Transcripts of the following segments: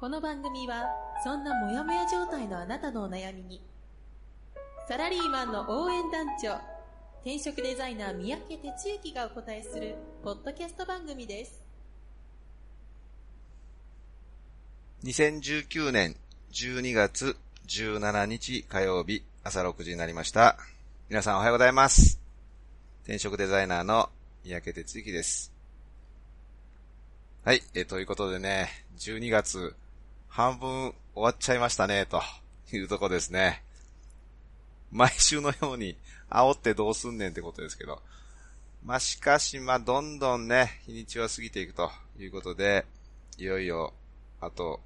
この番組はそんなモヤモヤ状態のあなたのお悩みにサラリーマンの応援団長転職デザイナー三宅哲之がお答えするポッドキャスト番組です2019年12月17日火曜日朝6時になりました。皆さんおはようございます。転職デザイナーの三宅哲之です。はい、えということでね、12月半分終わっちゃいましたね、というとこですね。毎週のように煽ってどうすんねんってことですけど。まあ、しかし、ま、どんどんね、日にちは過ぎていくということで、いよいよ、あと、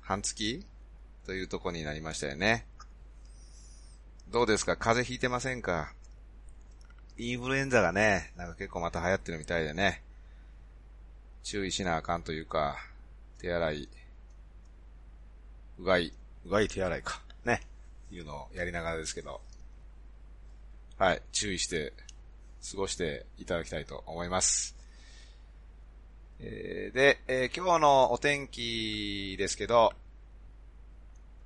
半月というとこになりましたよね。どうですか？風邪ひいてませんか？インフルエンザがね、なんか結構また流行ってるみたいでね。注意しなあかんというか、手洗い、うがい、うがい手洗いか。ね。いうのをやりながらですけど。はい。注意して、過ごしていただきたいと思います。えーで、えー今日のお天気ですけど、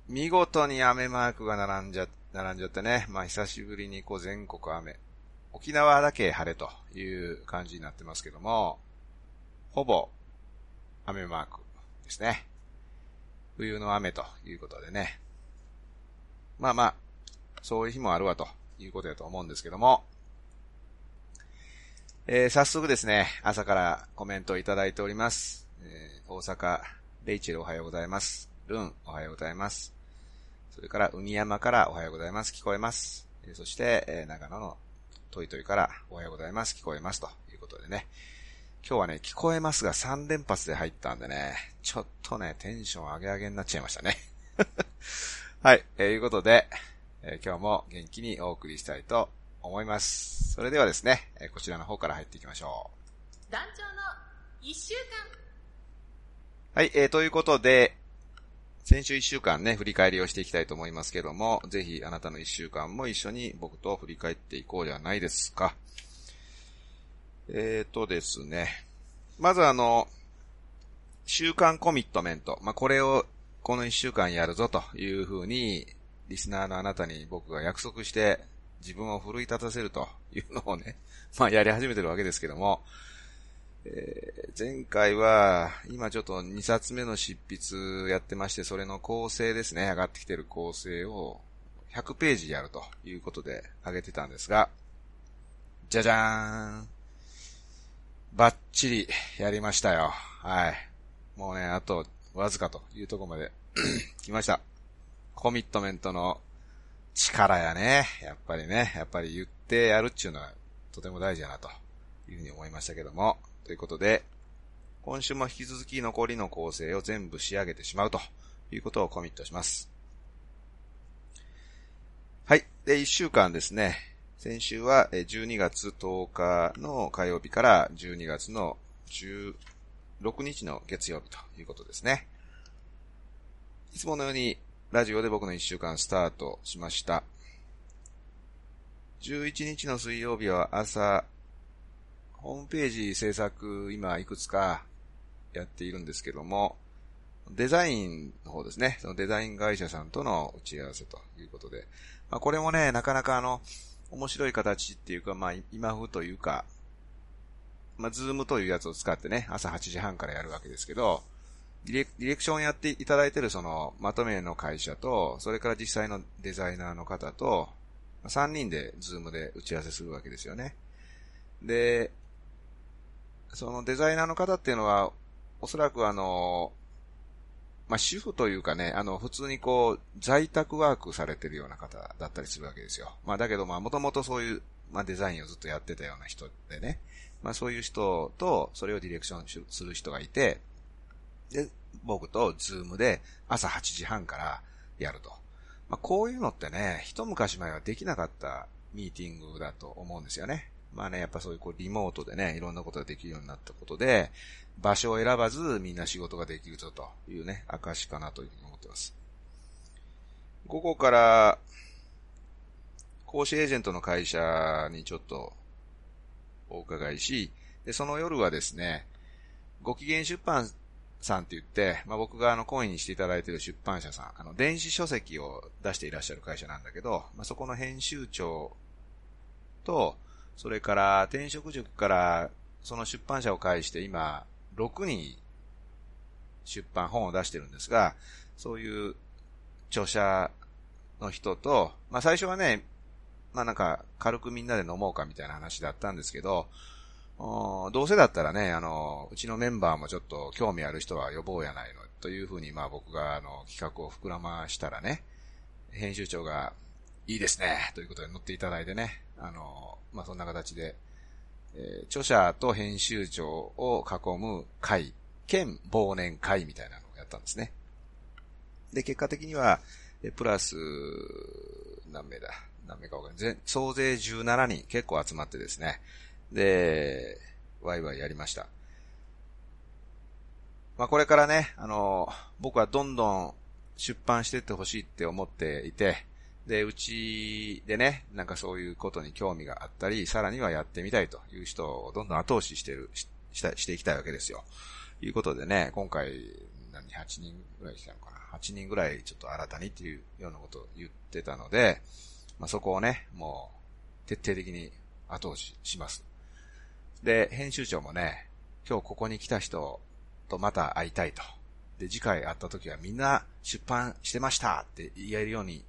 見事に雨マークが並んじゃ、並んじゃってね。まあ久しぶりにこう全国雨。沖縄だけ晴れという感じになってますけども、ほぼ雨マークですね。冬の雨ということでね。まあまあ、そういう日もあるわということだと思うんですけども、えー早速ですね、朝からコメントをいただいております。えー大阪、レイチェルおはようございます。ルン、おはようございます。それから、海山からおはようございます。聞こえます。えーそして、え長野のトイトイからおはようございます。聞こえます。ということでね。今日はね、聞こえますが3連発で入ったんでね、ちょっとね、テンション上げ上げになっちゃいましたね。はい、えーいうことで、えー今日も元気にお送りしたいと思います。それではですね、えーこちらの方から入っていきましょう。団長の1週間はい、えー、ということで、先週一週間ね、振り返りをしていきたいと思いますけども、ぜひあなたの一週間も一緒に僕と振り返っていこうじゃないですか。えーとですね、まずあの、週間コミットメント。まあ、これをこの一週間やるぞというふうに、リスナーのあなたに僕が約束して、自分を奮い立たせるというのをね、まあ、やり始めてるわけですけども、えー前回は、今ちょっと2冊目の執筆やってまして、それの構成ですね、上がってきてる構成を100ページやるということで上げてたんですが、じゃじゃーん。バッチリやりましたよ。はい。もうね、あとわずかというとこまで 来ました。コミットメントの力やね。やっぱりね、やっぱり言ってやるっていうのはとても大事だなというふうに思いましたけども。ということで、今週も引き続き残りの構成を全部仕上げてしまうということをコミットします。はい。で、1週間ですね。先週は12月10日の火曜日から12月の16日の月曜日ということですね。いつものようにラジオで僕の1週間スタートしました。11日の水曜日は朝、ホームページ制作今いくつかやっているんですけども、デザインの方ですね。そのデザイン会社さんとの打ち合わせということで。まあ、これもね、なかなかあの、面白い形っていうか、まあ、今風というか、まあ、ズームというやつを使ってね、朝8時半からやるわけですけど、ディレクションやっていただいてるその、まとめの会社と、それから実際のデザイナーの方と、3人でズームで打ち合わせするわけですよね。で、そのデザイナーの方っていうのは、おそらくあの、まあ、主婦というかね、あの、普通にこう、在宅ワークされてるような方だったりするわけですよ。まあ、だけどまあ、もともとそういう、まあ、デザインをずっとやってたような人でね、まあ、そういう人と、それをディレクションする人がいて、で、僕とズームで朝8時半からやると。まあ、こういうのってね、一昔前はできなかったミーティングだと思うんですよね。まあね、やっぱそういうこうリモートでね、いろんなことができるようになったことで、場所を選ばずみんな仕事ができるぞというね、証かなというふうに思ってます。午後から、講師エージェントの会社にちょっとお伺いし、で、その夜はですね、ご機嫌出版さんって言って、まあ、僕があの、コインにしていただいている出版社さん、あの、電子書籍を出していらっしゃる会社なんだけど、まあ、そこの編集長と、それから転職塾からその出版社を介して今、6人出版本を出してるんですが、そういう著者の人と、まあ最初はね、まあなんか軽くみんなで飲もうかみたいな話だったんですけど、どうせだったらね、あの、うちのメンバーもちょっと興味ある人は呼ぼうやないの、というふうにまあ僕があの企画を膨らましたらね、編集長がいいですね、ということで乗っていただいてね、あの、まあそんな形で、えー、著者と編集長を囲む会、兼忘年会みたいなのをやったんですね。で、結果的には、えプラス、何名だ？何名かわかんない。総勢17人結構集まってですね。で、ワイワイやりました。まあこれからね、あの、僕はどんどん出版していってほしいって思っていて、で、うちでね、なんかそういうことに興味があったり、さらにはやってみたいという人をどんどん後押ししてる、ししたしていきたいわけですよ。いうことでね、今回、何、8人ぐらい来たのかな？8人ぐらいちょっと新たにっていうようなことを言ってたので、まあ、そこをね、もう、徹底的に後押しします。で、編集長もね、今日ここに来た人とまた会いたいと。で、次回会った時はみんな出版してましたって言えるように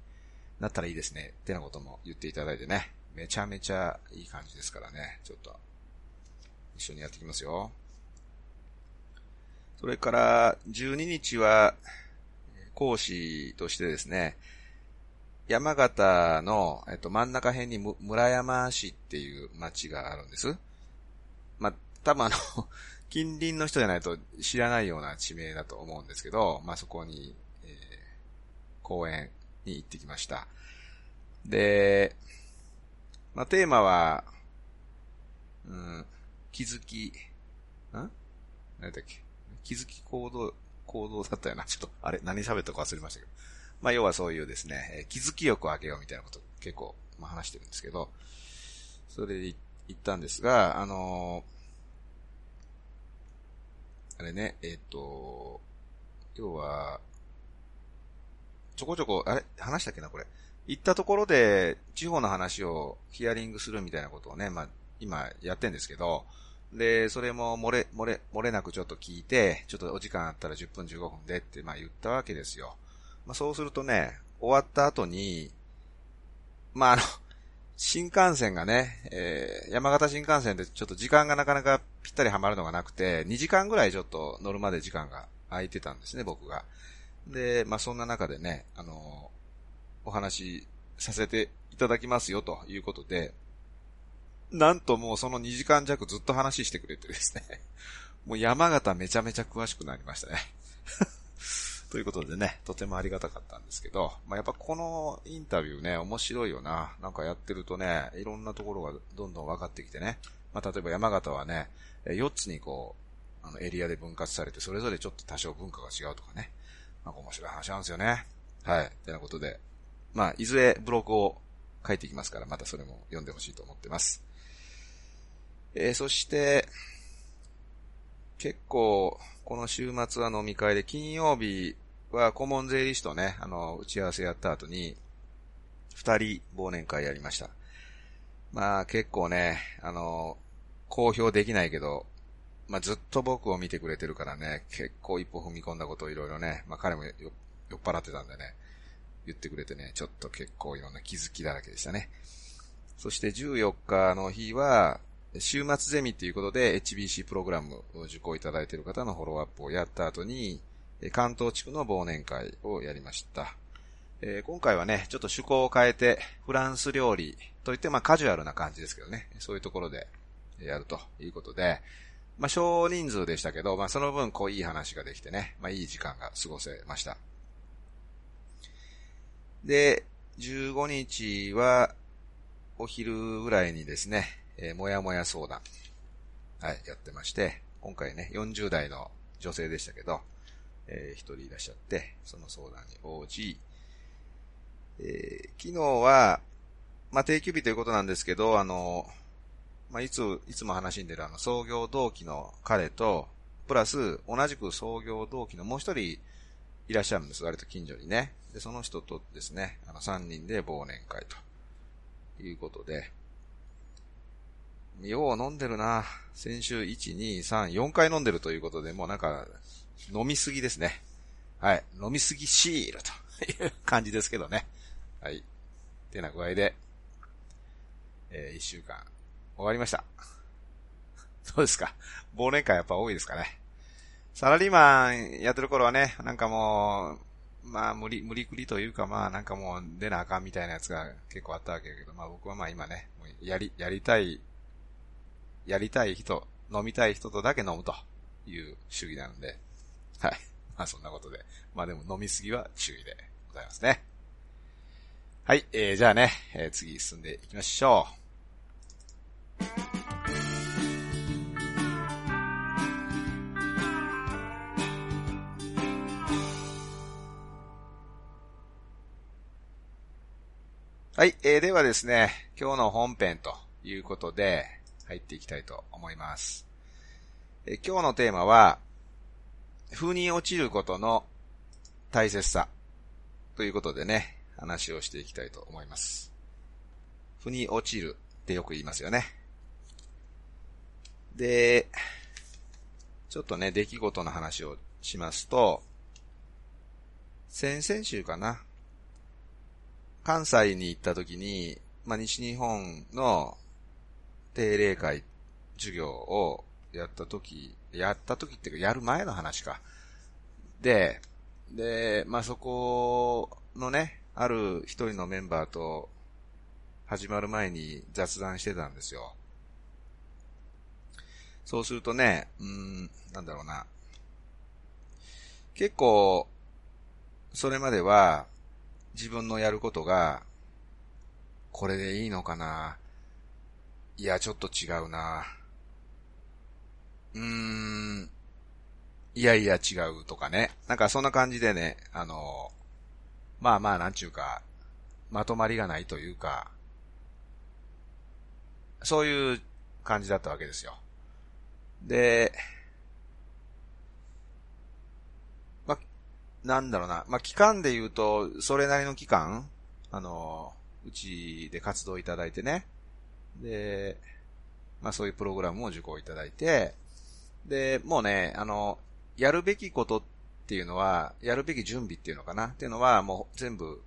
なったらいいですね。ってなことも言っていただいてね。めちゃめちゃいい感じですからね。ちょっと、一緒にやっていきますよ。それから、12日は、講師としてですね、山形の、えっと、真ん中辺に村山市っていう町があるんです。まあ、多分あの 近隣の人じゃないと知らないような地名だと思うんですけど、まあ、そこに、えー、公園に行ってきました。で、まあ、テーマは、うん、気づき、ん？何だっけ？気づき行動、行動だったよな。ちょっと、あれ、何喋ったか忘れましたけど。まあ、要はそういうですね、気づき欲を上げようみたいなこと結構、まあ、話してるんですけど、それで言ったんですが、あのー、あれね、えっ、ー、と、要は、ちょこちょこ、あれ？話したっけなこれ？行ったところで、地方の話をヒアリングするみたいなことをね、まあ、今やってんですけど、で、それも漏れ、漏れ、漏れなくちょっと聞いて、ちょっとお時間あったら10分15分でって、まあ言ったわけですよ。まあそうするとね、終わった後に、まああの、新幹線がね、えー、山形新幹線でちょっと時間がなかなかぴったりはまるのがなくて、2時間ぐらいちょっと乗るまで時間が空いてたんですね、僕が。で、まあそんな中でね、あの、お話しさせていただきますよということで、なんともうその2時間弱ずっと話してくれてですね、もう山形めちゃめちゃ詳しくなりましたね。ということでね、とてもありがたかったんですけど、まあ、やっぱこのインタビューね、面白いよな。なんかやってるとね、いろんなところがどんどん分かってきてね。まあ、例えば山形はね、4つにこう、あのエリアで分割されて、それぞれちょっと多少文化が違うとかね。なんか面白い話なんですよね。はい。てなことで、まあ、いずれブログを書いていきますから、またそれも読んでほしいと思ってます。えー、そして、結構、この週末は飲み会で、金曜日は顧問税理士とね、あの、打ち合わせやった後に、二人忘年会やりました。まあ結構ね、あの、公表できないけど、まあ、ずっと僕を見てくれてるからね、結構一歩踏み込んだことをいろいろね、まあ、彼も酔っ払ってたんでね、言ってくれてね、ちょっと結構いろんな気づきだらけでしたね。そして14日の日は、週末ゼミっていうことで HBC プログラムを受講いただいている方のフォローアップをやった後に、関東地区の忘年会をやりました。えー、今回はね、ちょっと趣向を変えて、フランス料理といって、まあカジュアルな感じですけどね、そういうところでやるということで、まあ、少人数でしたけど、まあ、その分、こう、いい話ができてね、まあ、いい時間が過ごせました。で、15日は、お昼ぐらいにですね、えー、もやもや相談。はい、やってまして、今回ね、40代の女性でしたけど、えー、一人いらっしゃって、その相談に応じ、えー、昨日は、まあ、定休日ということなんですけど、あの、まあ、いつ、いつも話に出るあの、創業同期の彼と、プラス、同じく創業同期のもう一人いらっしゃるんです。割と近所にね。で、その人とですね、あの、三人で忘年会と。いうことで、よう飲んでるな。先週1、2、3、4回飲んでるということで、もうなんか、飲みすぎですね。はい。飲みすぎシールという感じですけどね。はい。てな具合で、えー、1週間終わりました。そうですか？忘年会やっぱ多いですかね。サラリーマンやってる頃はね、なんかもう、まあ、無理、無理くりというか、まあ、なんかもう出なあかんみたいなやつが結構あったわけだけど、まあ僕はまあ今ね、やり、やりたい、やりたい人、飲みたい人とだけ飲むという主義なので、はい。まあそんなことで。まあでも飲みすぎは注意でございますね。はい、えー、じゃあね、えー、次進んでいきましょう。はい、えー、ではですね、今日の本編ということで、入っていきたいと思います。えー、今日のテーマは、風に落ちることの大切さということでね、話をしていきたいと思います。風に落ちるってよく言いますよね。で、ちょっとね、出来事の話をしますと、先々週かな。関西に行った時に、まあ、西日本の定例会授業をやった時、やった時っていうか、やる前の話か。で、で、まあ、そこのね、ある一人のメンバーと始まる前に雑談してたんですよ。そうするとね、うん、なんだろうな。結構、それまでは、自分のやることが、これでいいのかな？いや、ちょっと違うなうーん、いやいや違うとかね。なんかそんな感じでね、あの、まあまあなんちゅうか、まとまりがないというか、そういう感じだったわけですよ。で、なんだろうな、まあ、期間で言うと、それなりの期間、あの、うちで活動いただいてね。で、まあ、そういうプログラムを受講いただいて、で、もうね、あの、やるべきことっていうのは、やるべき準備っていうのかなっていうのは、もう全部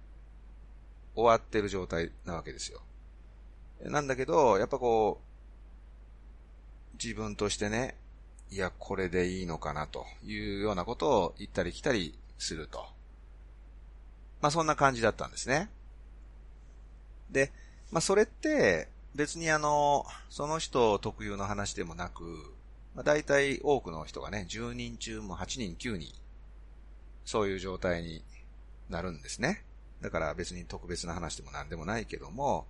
終わってる状態なわけですよ。なんだけど、やっぱこう、自分としてね、いや、これでいいのかなというようなことを言ったり来たりすると。まあそんな感じだったんですね。で、まあそれって別にあの、その人特有の話でもなく、まあ大体多くの人がね、10人中も8人9人、そういう状態になるんですね。だから別に特別な話でも何でもないけども、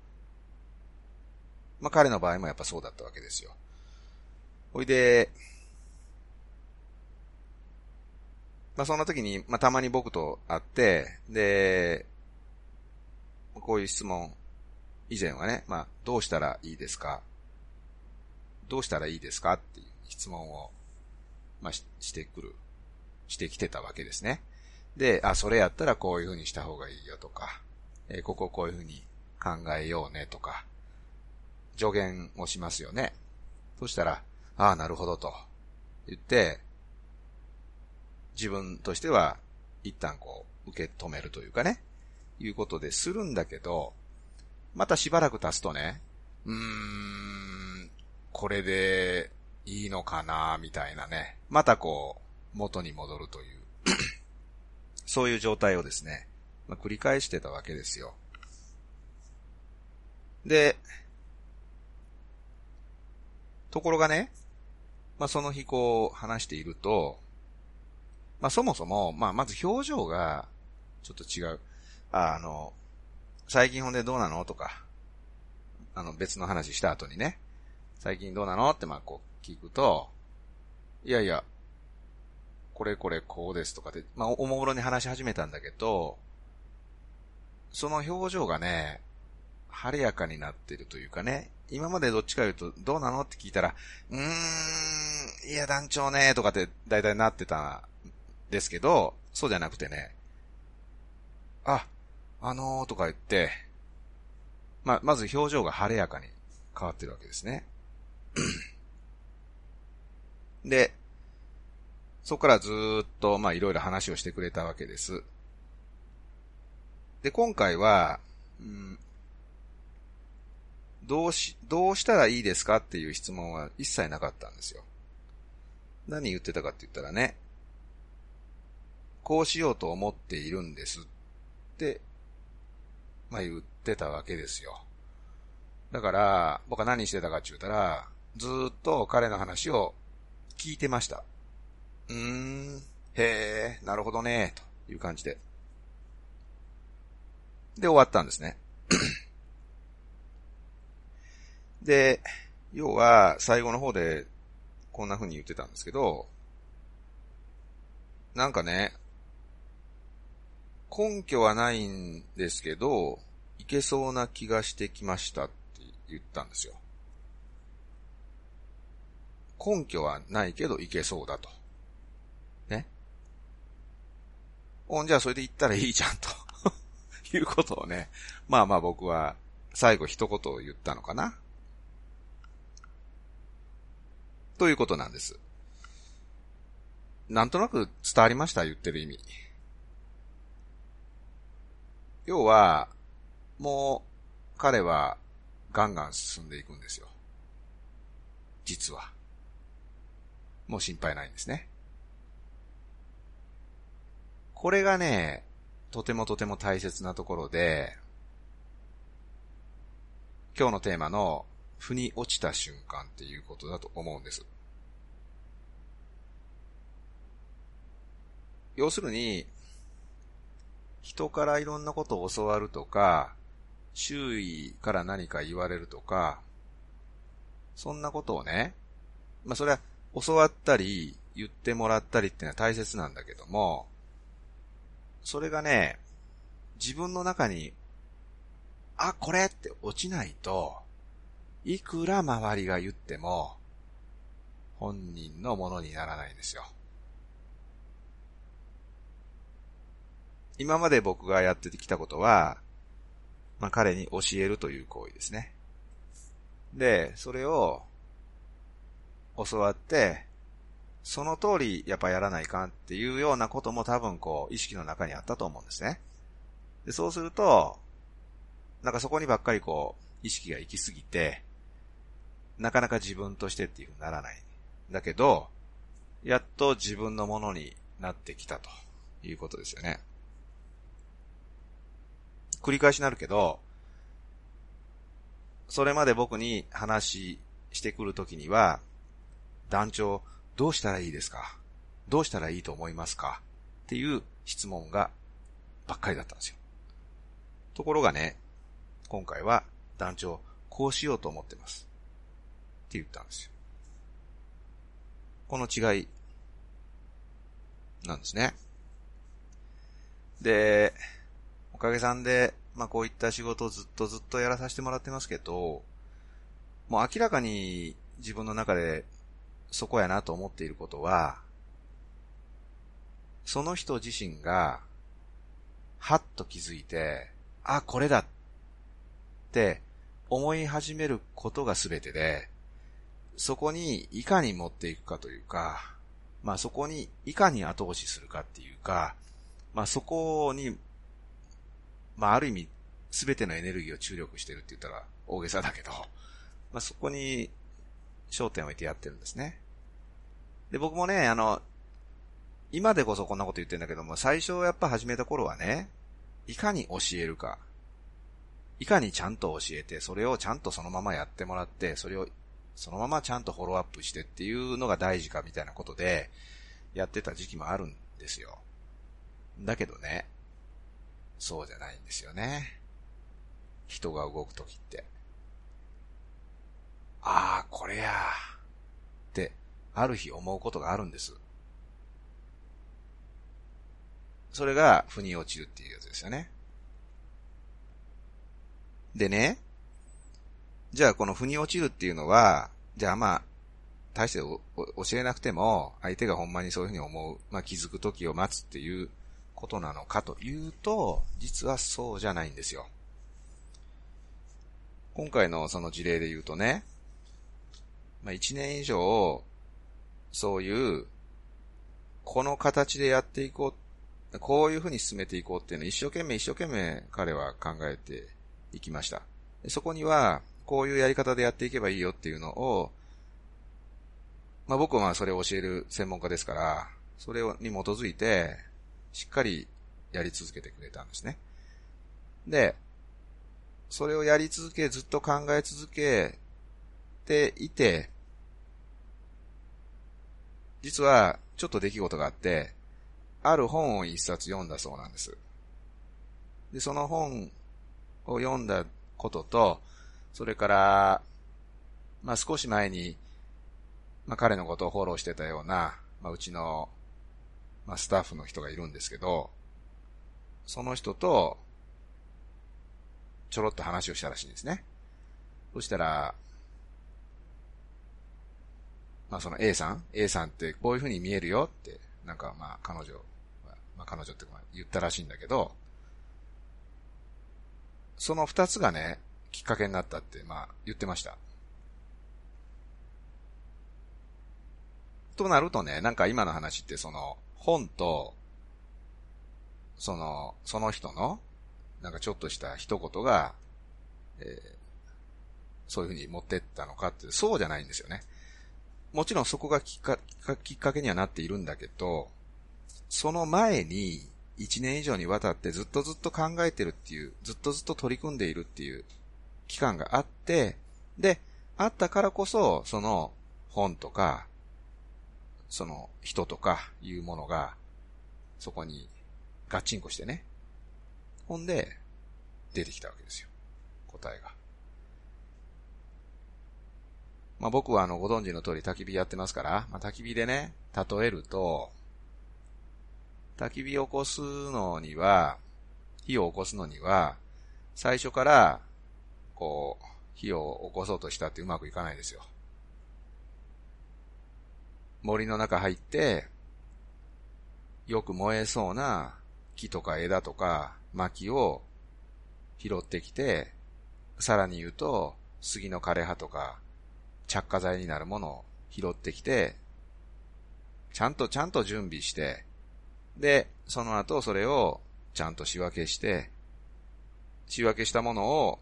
まあ彼の場合もやっぱそうだったわけですよ。ほいで、まあそんな時に、まあたまに僕と会って、で、こういう質問、以前はね、まあどうしたらいいですか？どうしたらいいですか？っていう質問を、まあししてくる、してきてたわけですね。で、あ、それやったらこういう風にした方がいいよとか、えー、こここういう風に考えようねとか、助言をしますよね。そしたら、ああ、なるほどと言って、自分としては一旦こう受け止めるというかね、いうことでするんだけど、またしばらく経つとね、うーん、これでいいのかな、みたいなね、またこう、元に戻るという。そういう状態をですね、まあ、繰り返してたわけですよ。で、ところがね、まあ、その日こう話していると、まあそもそも、まあまず表情がちょっと違う。あの、最近ほんでどうなのとか、あの別の話した後にね、最近どうなのってまあこう聞くと、いやいや、これこれこうですとかで、まあおもむろに話し始めたんだけど、その表情がね、晴れやかになってるというかね、今までどっちか言うと、どうなのって聞いたら、うーん、いや団長ね、とかって大体なってたですけど、そうじゃなくてね、あ、あのーとか言って、まあ、まず表情が晴れやかに変わってるわけですね。で、そこからずっと、まあ、いろいろ話をしてくれたわけです。で、今回は、うん、どうし、どうしたらいいですかっていう質問は一切なかったんですよ。何言ってたかって言ったらね、こうしようと思っているんですって、まあ言ってたわけですよ。だから、僕は何してたかって言ったら、ずっと彼の話を聞いてました。うーん、へえ、なるほどね、という感じで。で、終わったんですね。で、要は、最後の方で、こんな風に言ってたんですけど、なんかね、根拠はないんですけど、いけそうな気がしてきましたって言ったんですよ。根拠はないけどいけそうだと。ね。ほんじゃあそれで言ったらいいじゃんと いうことをね、まあまあ僕は最後一言を言ったのかな。ということなんです。なんとなく伝わりました？言ってる意味。要は、もう彼はガンガン進んでいくんですよ。実は。もう心配ないんですね。これがね、とてもとても大切なところで、今日のテーマの、腑に落ちた瞬間っていうことだと思うんです。要するに、人からいろんなことを教わるとか、周囲から何か言われるとか、そんなことをね、まあそれは教わったり、言ってもらったりっていうのは大切なんだけども、それがね、自分の中に、あ、これって落ちないと、いくら周りが言っても、本人のものにならないんですよ。今まで僕がやってきたことは、まあ、彼に教えるという行為ですね。で、それを教わって、その通りやっぱやらないかんっていうようなことも多分こう意識の中にあったと思うんですね。でそうすると、なんかそこにばっかりこう意識が行き過ぎて、なかなか自分としてっていうふうにならない。だけど、やっと自分のものになってきたということですよね。繰り返しになるけど、それまで僕に話してくるときには、団長、どうしたらいいですか？どうしたらいいと思いますか？っていう質問がばっかりだったんですよ。ところがね、今回は団長、こうしようと思ってます。って言ったんですよ。この違い、なんですね。で、かげさんで、まあこういった仕事をずっとずっとやらさせてもらってますけど、もう明らかに自分の中でそこやなと思っていることは、その人自身が、はっと気づいて、あ、これだって思い始めることが全てで、そこにいかに持っていくかというか、まあそこにいかに後押しするかっていうか、まあそこに、まあある意味全てのエネルギーを注力してるって言ったら大げさだけど、まあそこに焦点を置いてやってるんですね。で、僕もね、あの、今でこそこんなこと言ってんだけども、最初やっぱ始めた頃はね、いかに教えるか、いかにちゃんと教えて、それをちゃんとそのままやってもらって、それをそのままちゃんとフォローアップしてっていうのが大事かみたいなことで、やってた時期もあるんですよ。だけどね、そうじゃないんですよね。人が動くときって。ああ、これやって、ある日思うことがあるんです。それが、腑に落ちるっていうやつですよね。でね、じゃあこの腑に落ちるっていうのは、じゃあまあ、大して教えなくても、相手がほんまにそういうふうに思う、まあ気づく時を待つっていうことなのかというと、実はそうじゃないんですよ。今回のその事例で言うとね、まあ一年以上、そういう、この形でやっていこう、こういうふうに進めていこうっていうのを一生懸命一生懸命彼は考えていきました。そこには、こういうやり方でやっていけばいいよっていうのを、まあ僕はそれを教える専門家ですから、それに基づいて、しっかりやり続けてくれたんですね。で、それをやり続け、ずっと考え続けていて、実はちょっと出来事があって、ある本を一冊読んだそうなんです。で、その本を読んだことと、それから、まあ少し前に、まあ彼のことをフォローしてたような、まあうちの、まあスタッフの人がいるんですけど、その人と、ちょろっと話をしたらしいんですね。そしたら、まあその A さん ?A さんってこういう風に見えるよって、なんかまあ彼女、まあ彼女って言ったらしいんだけど、その二つがね、きっかけになったって、まあ言ってました。となるとね、なんか今の話ってその本と、その、その人の、なんかちょっとした一言が、えー、そういうふうに持ってったのかって、そうじゃないんですよね。もちろんそこがきっかきっかけにはなっているんだけど、その前に一年以上にわたってずっとずっと考えてるっていう、ずっとずっと取り組んでいるっていう期間があって、で、あったからこそ、その本とか、その人とかいうものが、そこにガチンコしてね。ほんで、出てきたわけですよ。答えが。まあ、僕はあの、ご存知の通り焚き火やってますから、まあ、焚き火でね、例えると、焚き火を起こすのには、火を起こすのには、最初から、こう、火を起こそうとしたってうまくいかないですよ。森の中入って、よく燃えそうな木とか枝とか薪を拾ってきて、さらに言うと、杉の枯れ葉とか着火剤になるものを拾ってきて、ちゃんとちゃんと準備して、で、その後それをちゃんと仕分けして、仕分けしたものを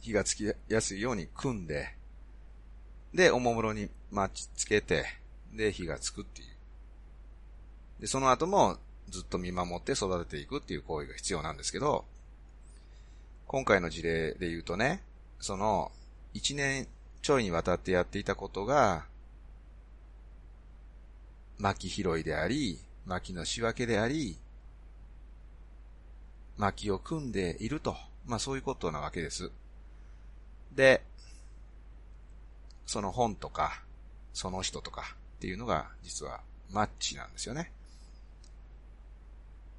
火がつきやすいように組んで、で、おもむろに巻きつけて、で、火がつくっていう。で、その後もずっと見守って育てていくっていう行為が必要なんですけど、今回の事例で言うとね、その一年ちょいにわたってやっていたことが、薪拾いであり、薪の仕分けであり、薪を組んでいると。まあそういうことなわけです。で、その本とか、その人とかっていうのが実はマッチなんですよね。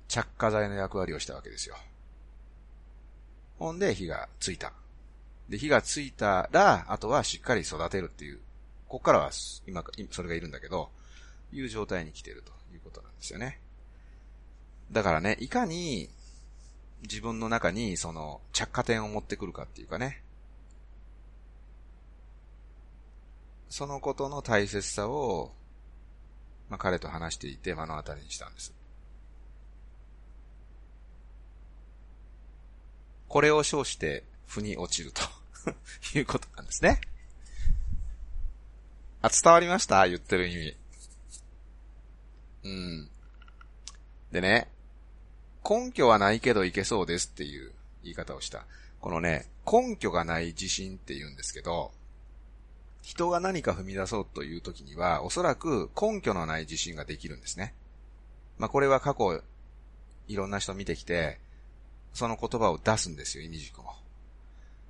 着火剤の役割をしたわけですよ。ほんで火がついた。で、火がついたら、あとはしっかり育てるっていう、ここからは今、それがいるんだけど、いう状態に来てるということなんですよね。だからね、いかに自分の中にその着火点を持ってくるかっていうかね、そのことの大切さを、まあ、彼と話していて目の当たりにしたんです。これを称して、腑に落ちると いうことなんですね。あ、伝わりました？言ってる意味。うん。でね、根拠はないけどいけそうですっていう言い方をした。このね、根拠がない自信って言うんですけど、人が何か踏み出そうという時には、おそらく根拠のない自信ができるんですね。まあ、これは過去、いろんな人見てきて、その言葉を出すんですよ、意味軸も。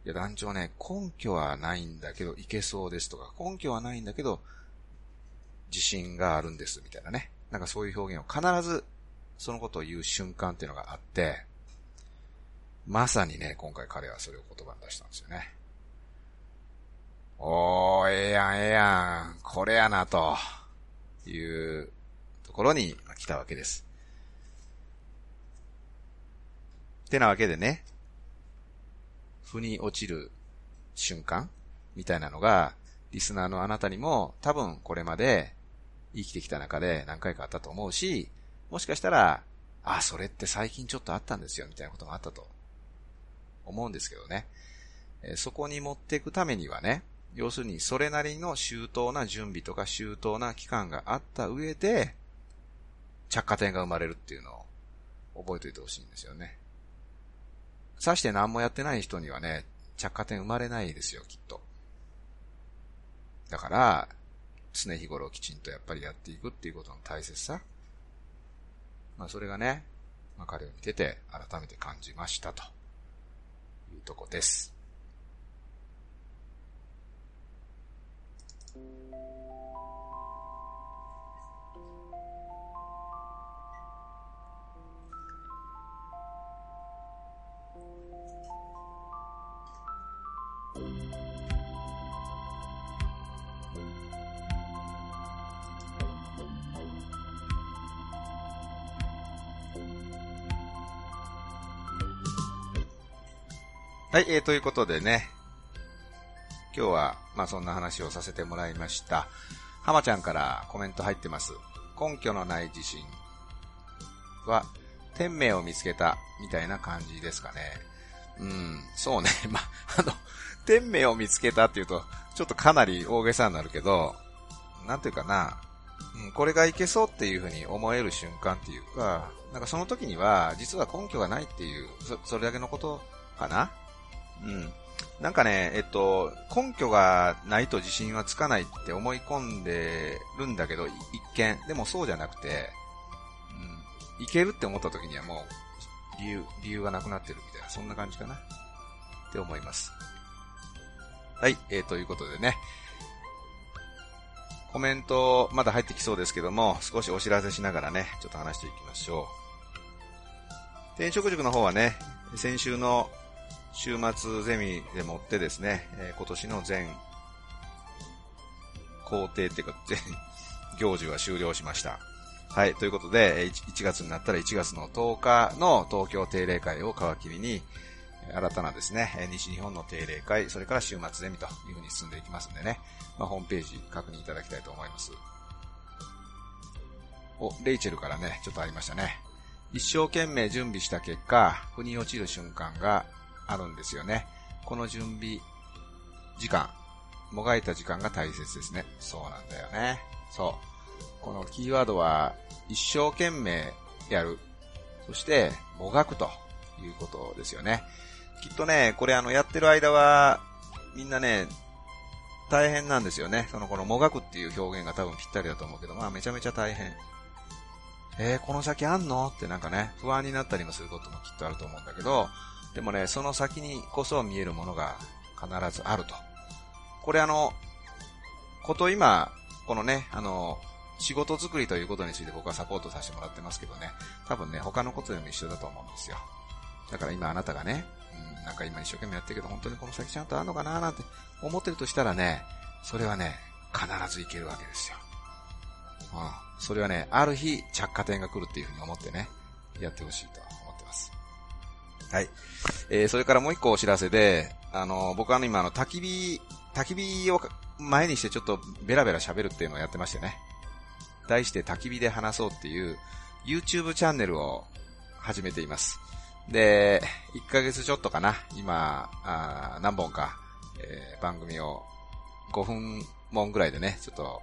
いや、団長ね、根拠はないんだけど、いけそうですとか、根拠はないんだけど、自信があるんです、みたいなね。なんかそういう表現を必ず、そのことを言う瞬間っていうのがあって、まさにね、今回彼はそれを言葉に出したんですよね。おー、ええやん、ええやん、これやな、というところに来たわけです。ってなわけでね、腑に落ちる瞬間？みたいなのが、リスナーのあなたにも多分これまで生きてきた中で何回かあったと思うし、もしかしたら、あ、それって最近ちょっとあったんですよ、みたいなことがあったと思うんですけどね。そこに持っていくためにはね、要するにそれなりの周到な準備とか周到な期間があった上で、着火点が生まれるっていうのを覚えておいてほしいんですよね。さして何もやってない人にはね、着火点生まれないですよ、きっと。だから、常日頃きちんとやっぱりやっていくっていうことの大切さ。まあそれがね、まあ彼を見てて改めて感じましたというとこです。はい、えー、ということでね、今日は、まあそんな話をさせてもらいました。浜ちゃんからコメント入ってます。根拠のない自信は、天命を見つけたみたいな感じですかね。うん、そうね。まあ、の、天命を見つけたっていうと、ちょっとかなり大げさになるけど、なんていうかな、うん、これがいけそうっていうふうに思える瞬間っていうか、なんかその時には、実は根拠がないっていう、そ、それだけのことかな？うん。なんかね、えっと、根拠がないと自信はつかないって思い込んでるんだけど、一見。でもそうじゃなくて、うん、いけるって思った時にはもう、理由、理由がなくなってるみたいな、そんな感じかな。って思います。はい、えー、ということでね。コメント、まだ入ってきそうですけども、少しお知らせしながらね、ちょっと話していきましょう。転職塾の方はね、先週の週末ゼミでもってですね、えー、今年の全工程っていうか、全行事は終了しました。はい、ということで、1月になったら1月の10日の東京定例会を皮切りに、新たなですね、西日本の定例会、それから週末ゼミというふうに進んでいきますんでね、まあ、ホームページ確認いただきたいと思います。お、レイチェルからね、ちょっとありましたね。一生懸命準備した結果、腑に落ちる瞬間があるんですよね。この準備時間、もがいた時間が大切ですね。そうなんだよね。そう。このキーワードは、一生懸命やる。そして、もがくということですよね。きっとね、これあの、やってる間は、みんなね、大変なんですよね。その、このもがくっていう表現が多分ぴったりだと思うけど、まあめちゃめちゃ大変。えー、この先あんの？ってなんかね、不安になったりもすることもきっとあると思うんだけど、でもね、その先にこそ見えるものが必ずあると。これあの、こと今、このね、あの、仕事作りということについて僕はサポートさせてもらってますけどね、多分ね、他のことでも一緒だと思うんですよ。だから今あなたがね、うん、なんか今一生懸命やってるけど、本当にこの先ちゃんとあるのかななんて思ってるとしたらね、それはね、必ずいけるわけですよ。うん。それはね、ある日着火点が来るっていうふうに思ってね、やってほしいと思ってますはい。えー、それからもう一個お知らせで、あの、僕は今あの、焚き火、焚き火を前にしてちょっとベラベラ喋るっていうのをやってましてね。題して焚き火で話そうっていう YouTube チャンネルを始めています。で、1ヶ月ちょっとかな、今、あ何本か、えー、番組を5分もんぐらいでね、ちょっと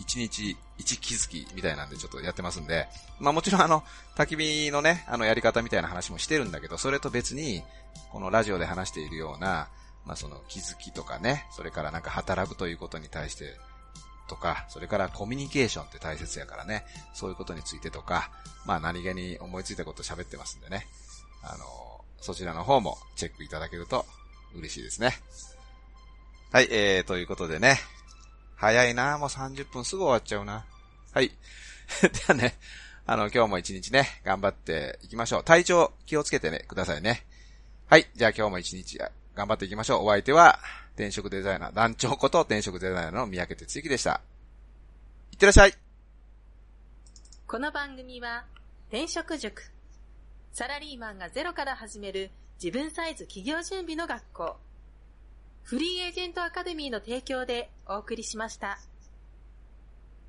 1日1気づきみたいなんでちょっとやってますんで、まあもちろんあの、焚き火のね、あのやり方みたいな話もしてるんだけど、それと別に、このラジオで話しているような、まあその気づきとかね、それからなんか働くということに対して、とか、それからコミュニケーションって大切やからね、そういうことについてとか、まあ何気に思いついたこと喋ってますんでね、あの、そちらの方もチェックいただけると嬉しいですね。はい、えー、ということでね、早いなもう30分すぐ終わっちゃうな。はい。ではね、あの、今日も一日ね、頑張っていきましょう。体調気をつけてね、くださいね。はい。じゃあ今日も一日頑張っていきましょう。お相手は、転職デザイナー、団長こと転職デザイナーの三宅哲之でした。いってらっしゃい。この番組は、転職塾。サラリーマンがゼロから始める自分サイズ企業準備の学校。フリーエージェントアカデミーの提供でお送りしました。